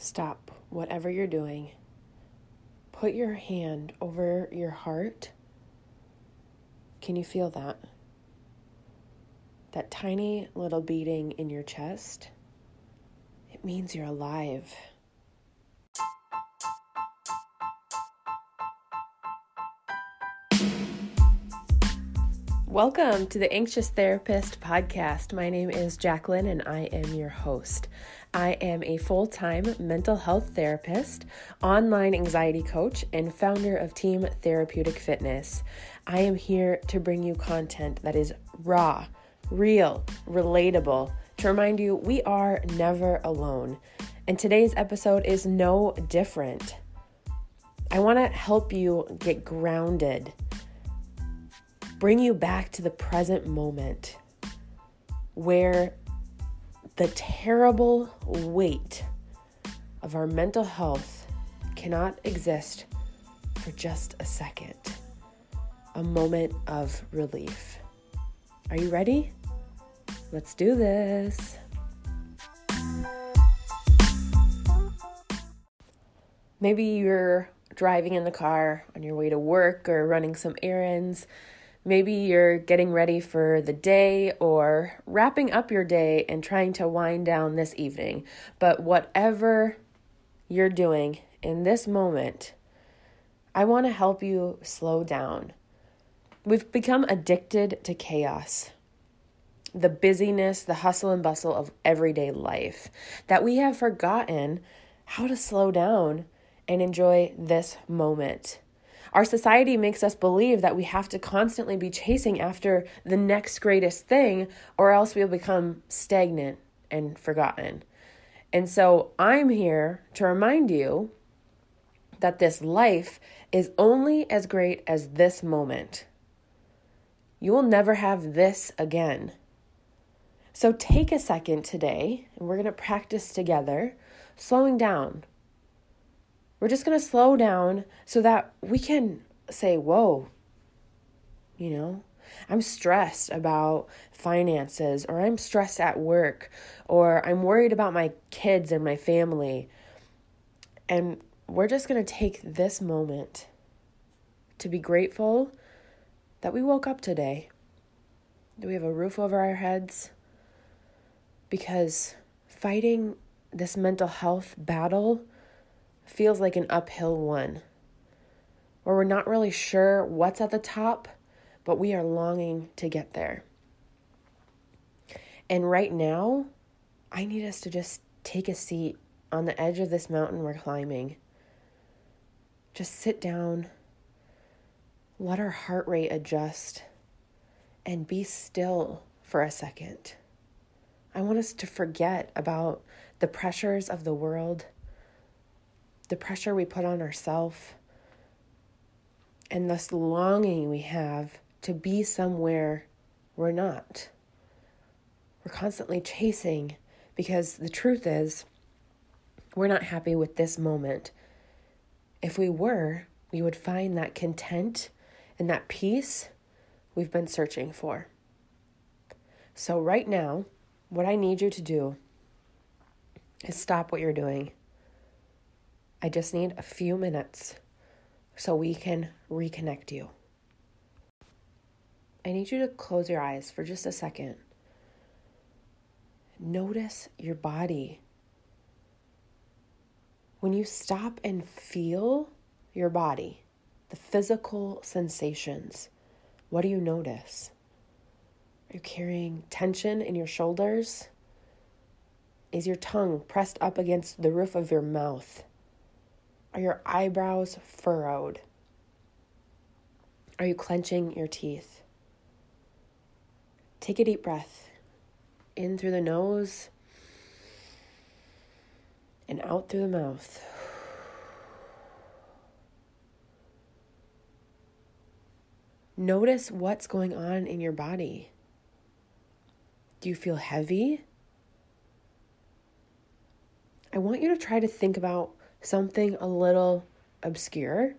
Stop whatever you're doing. Put your hand over your heart. Can you feel that? That tiny little beating in your chest. It means you're alive. Welcome to the Anxious Therapist podcast. My name is Jacqueline and I am your host. I am a full time mental health therapist, online anxiety coach, and founder of Team Therapeutic Fitness. I am here to bring you content that is raw, real, relatable, to remind you we are never alone. And today's episode is no different. I want to help you get grounded, bring you back to the present moment where the terrible weight of our mental health cannot exist for just a second. A moment of relief. Are you ready? Let's do this. Maybe you're driving in the car on your way to work or running some errands Maybe you're getting ready for the day or wrapping up your day and trying to wind down this evening. But whatever you're doing in this moment, I want to help you slow down. We've become addicted to chaos, the busyness, the hustle and bustle of everyday life, that we have forgotten how to slow down and enjoy this moment. Our society makes us believe that we have to constantly be chasing after the next greatest thing, or else we'll become stagnant and forgotten. And so I'm here to remind you that this life is only as great as this moment. You will never have this again. So take a second today, and we're going to practice together slowing down we're just going to slow down so that we can say, Whoa, you know, I'm stressed about finances, or I'm stressed at work, or I'm worried about my kids and my family. And we're just going to take this moment to be grateful that we woke up today, that we have a roof over our heads, because fighting this mental health battle feels like an uphill one, where we're not really sure what's at the top, but we are longing to get there. And right now, I need us to just take a seat on the edge of this mountain we're climbing. Just sit down, let our heart rate adjust, and be still for a second. I want us to forget about the pressures of the world the pressure we put on ourselves, and this longing we have to be somewhere we're not. We're constantly chasing because the truth is, we're not happy with this moment. If we were, we would find that content and that peace we've been searching for. So, right now, what I need you to do is stop what you're doing I just need a few minutes so we can reconnect you. I need you to close your eyes for just a second. Notice your body. When you stop and feel your body, the physical sensations, what do you notice? Are you carrying tension in your shoulders? Is your tongue pressed up against the roof of your mouth? Are your eyebrows furrowed? Are you clenching your teeth? Take a deep breath in through the nose and out through the mouth. Notice what's going on in your body. Do you feel heavy? I want you to try to think about something a little obscure,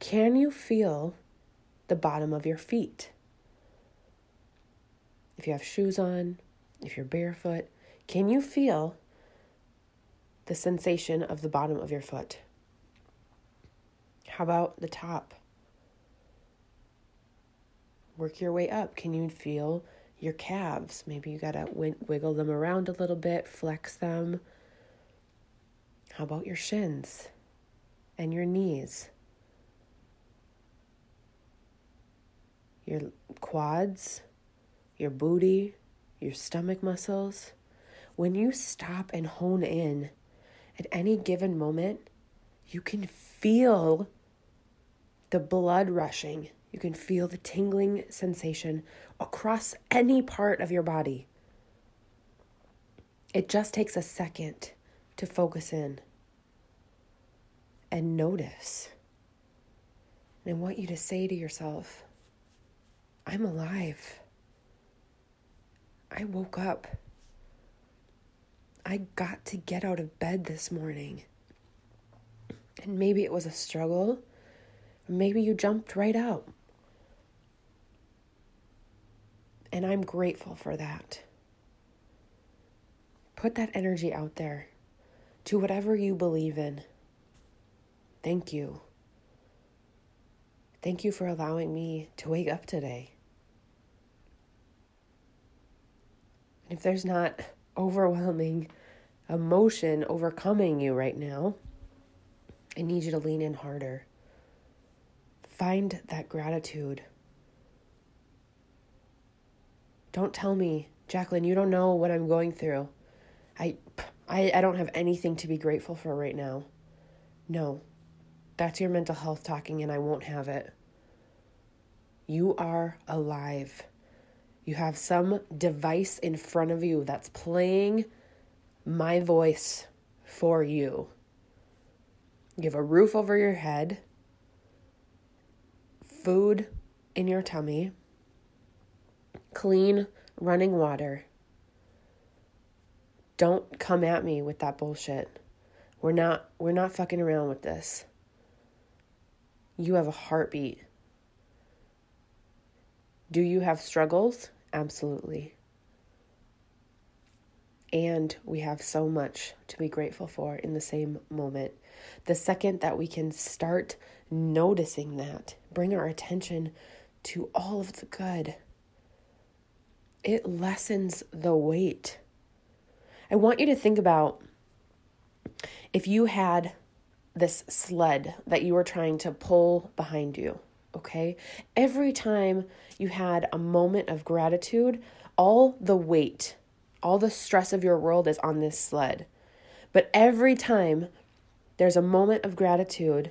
can you feel the bottom of your feet? If you have shoes on, if you're barefoot, can you feel the sensation of the bottom of your foot? How about the top? Work your way up. Can you feel your calves? Maybe you got to wiggle them around a little bit, flex them. How about your shins and your knees? Your quads, your booty, your stomach muscles. When you stop and hone in at any given moment, you can feel the blood rushing. You can feel the tingling sensation across any part of your body. It just takes a second to focus in and notice. And I want you to say to yourself, I'm alive. I woke up. I got to get out of bed this morning. And maybe it was a struggle. Maybe you jumped right out. And I'm grateful for that. Put that energy out there to whatever you believe in. Thank you. Thank you for allowing me to wake up today. And if there's not overwhelming emotion overcoming you right now, I need you to lean in harder. Find that gratitude. Don't tell me, Jacqueline, you don't know what I'm going through. I, I, I don't have anything to be grateful for right now. No, that's your mental health talking, and I won't have it. You are alive. You have some device in front of you that's playing my voice for you. You have a roof over your head food in your tummy, clean running water. Don't come at me with that bullshit. We're not we're not fucking around with this. You have a heartbeat. Do you have struggles? Absolutely. And we have so much to be grateful for in the same moment. The second that we can start noticing that, bring our attention to all of the good, it lessens the weight. I want you to think about if you had this sled that you were trying to pull behind you, okay? Every time you had a moment of gratitude, all the weight, all the stress of your world is on this sled. But every time there's a moment of gratitude,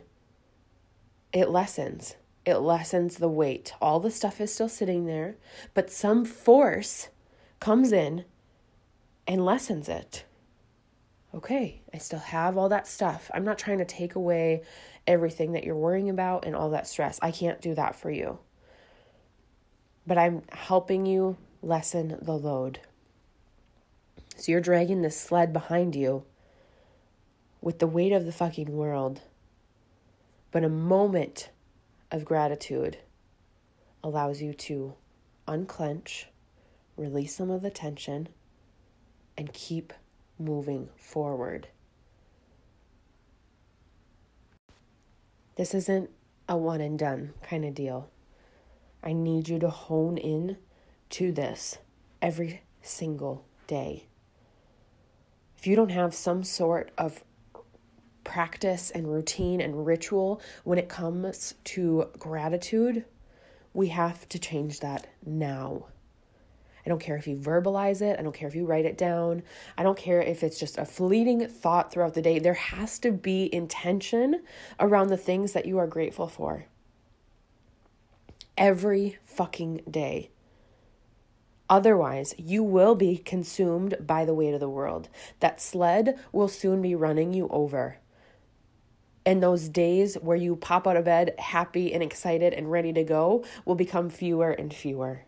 it lessens. It lessens the weight. All the stuff is still sitting there, but some force comes in and lessens it. Okay, I still have all that stuff. I'm not trying to take away everything that you're worrying about and all that stress. I can't do that for you. But I'm helping you lessen the load. So you're dragging this sled behind you with the weight of the fucking world. But a moment of gratitude allows you to unclench, release some of the tension, and keep moving forward. This isn't a one and done kind of deal. I need you to hone in to this every single day. If you don't have some sort of practice and routine and ritual when it comes to gratitude, we have to change that now. I don't care if you verbalize it. I don't care if you write it down. I don't care if it's just a fleeting thought throughout the day. There has to be intention around the things that you are grateful for. Every fucking day. Otherwise, you will be consumed by the weight of the world. That sled will soon be running you over. And those days where you pop out of bed happy and excited and ready to go will become fewer and fewer.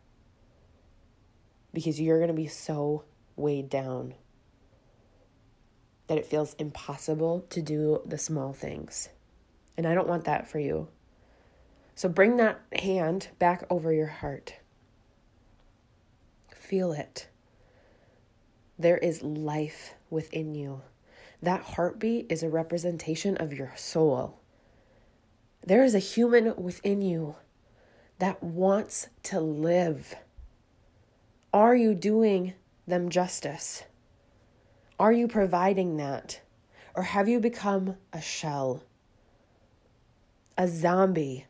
Because you're going to be so weighed down that it feels impossible to do the small things. And I don't want that for you. So bring that hand back over your heart. Feel it. There is life within you. that heartbeat is a representation of your soul. There is a human within you that wants to live. Are you doing them justice? Are you providing that? Or have you become a shell? A zombie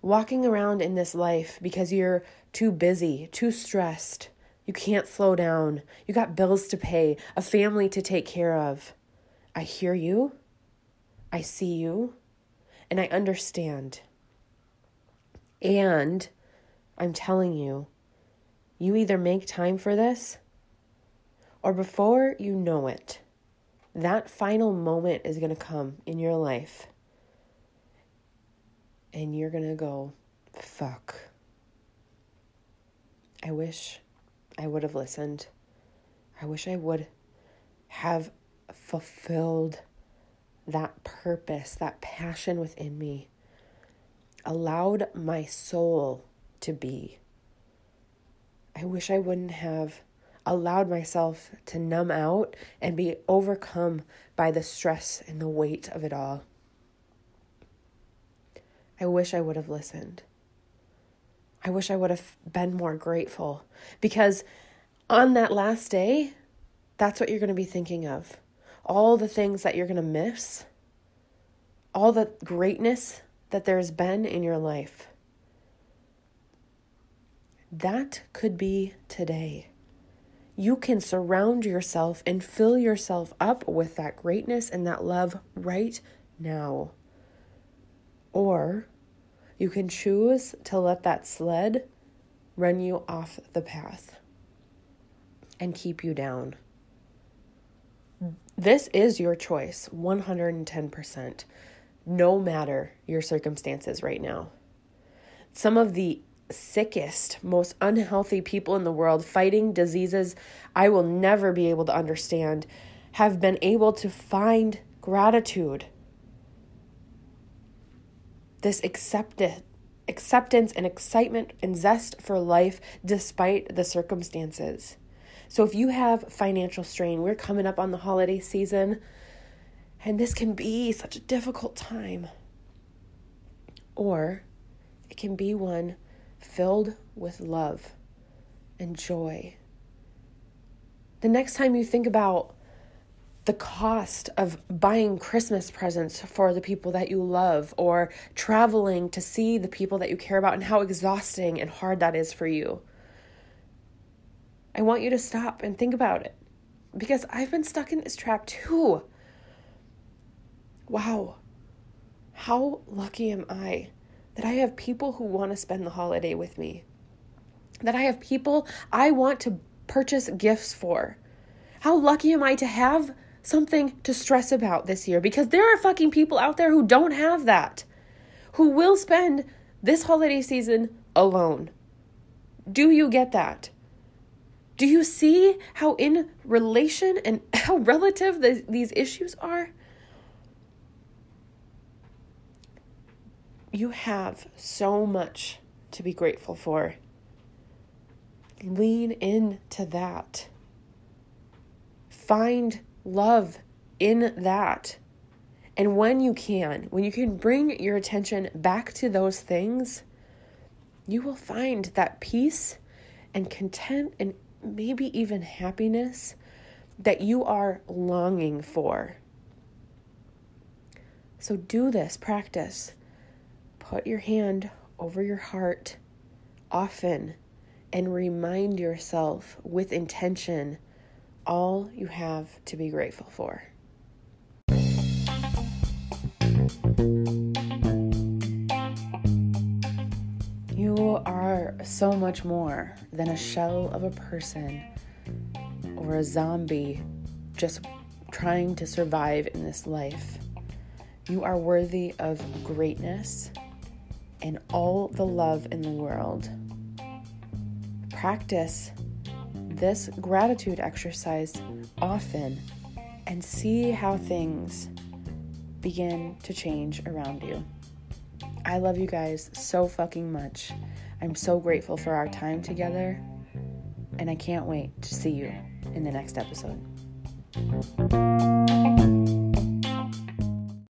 walking around in this life because you're too busy, too stressed. You can't slow down. You got bills to pay, a family to take care of. I hear you. I see you. And I understand. And I'm telling you, you either make time for this or before you know it, that final moment is going to come in your life. And you're going to go, fuck. I wish I would have listened. I wish I would have fulfilled that purpose, that passion within me, allowed my soul to be. I wish I wouldn't have allowed myself to numb out and be overcome by the stress and the weight of it all. I wish I would have listened. I wish I would have been more grateful because on that last day, that's what you're going to be thinking of. All the things that you're going to miss, all the greatness that there's been in your life. That could be today you can surround yourself and fill yourself up with that greatness and that love right now. Or you can choose to let that sled run you off the path and keep you down. This is your choice, 110%, no matter your circumstances right now. Some of the sickest, most unhealthy people in the world fighting diseases I will never be able to understand have been able to find gratitude. This accepted acceptance and excitement and zest for life despite the circumstances. So if you have financial strain, we're coming up on the holiday season and this can be such a difficult time. Or it can be one filled with love and joy. The next time you think about the cost of buying Christmas presents for the people that you love or traveling to see the people that you care about and how exhausting and hard that is for you. I want you to stop and think about it because I've been stuck in this trap too. Wow. How lucky am I that I have people who want to spend the holiday with me, that I have people I want to purchase gifts for. How lucky am I to have something to stress about this year? Because there are fucking people out there who don't have that, who will spend this holiday season alone. Do you get that? Do you see how in relation and how relative the, these issues are? You have so much to be grateful for. Lean into that. Find love in that. And when you can, when you can bring your attention back to those things, you will find that peace and content and maybe even happiness that you are longing for. So do this practice. Put your hand over your heart often and remind yourself with intention all you have to be grateful for. You are so much more than a shell of a person or a zombie just trying to survive in this life. You are worthy of greatness and all the love in the world. Practice this gratitude exercise often and see how things begin to change around you. I love you guys so fucking much. I'm so grateful for our time together, and I can't wait to see you in the next episode.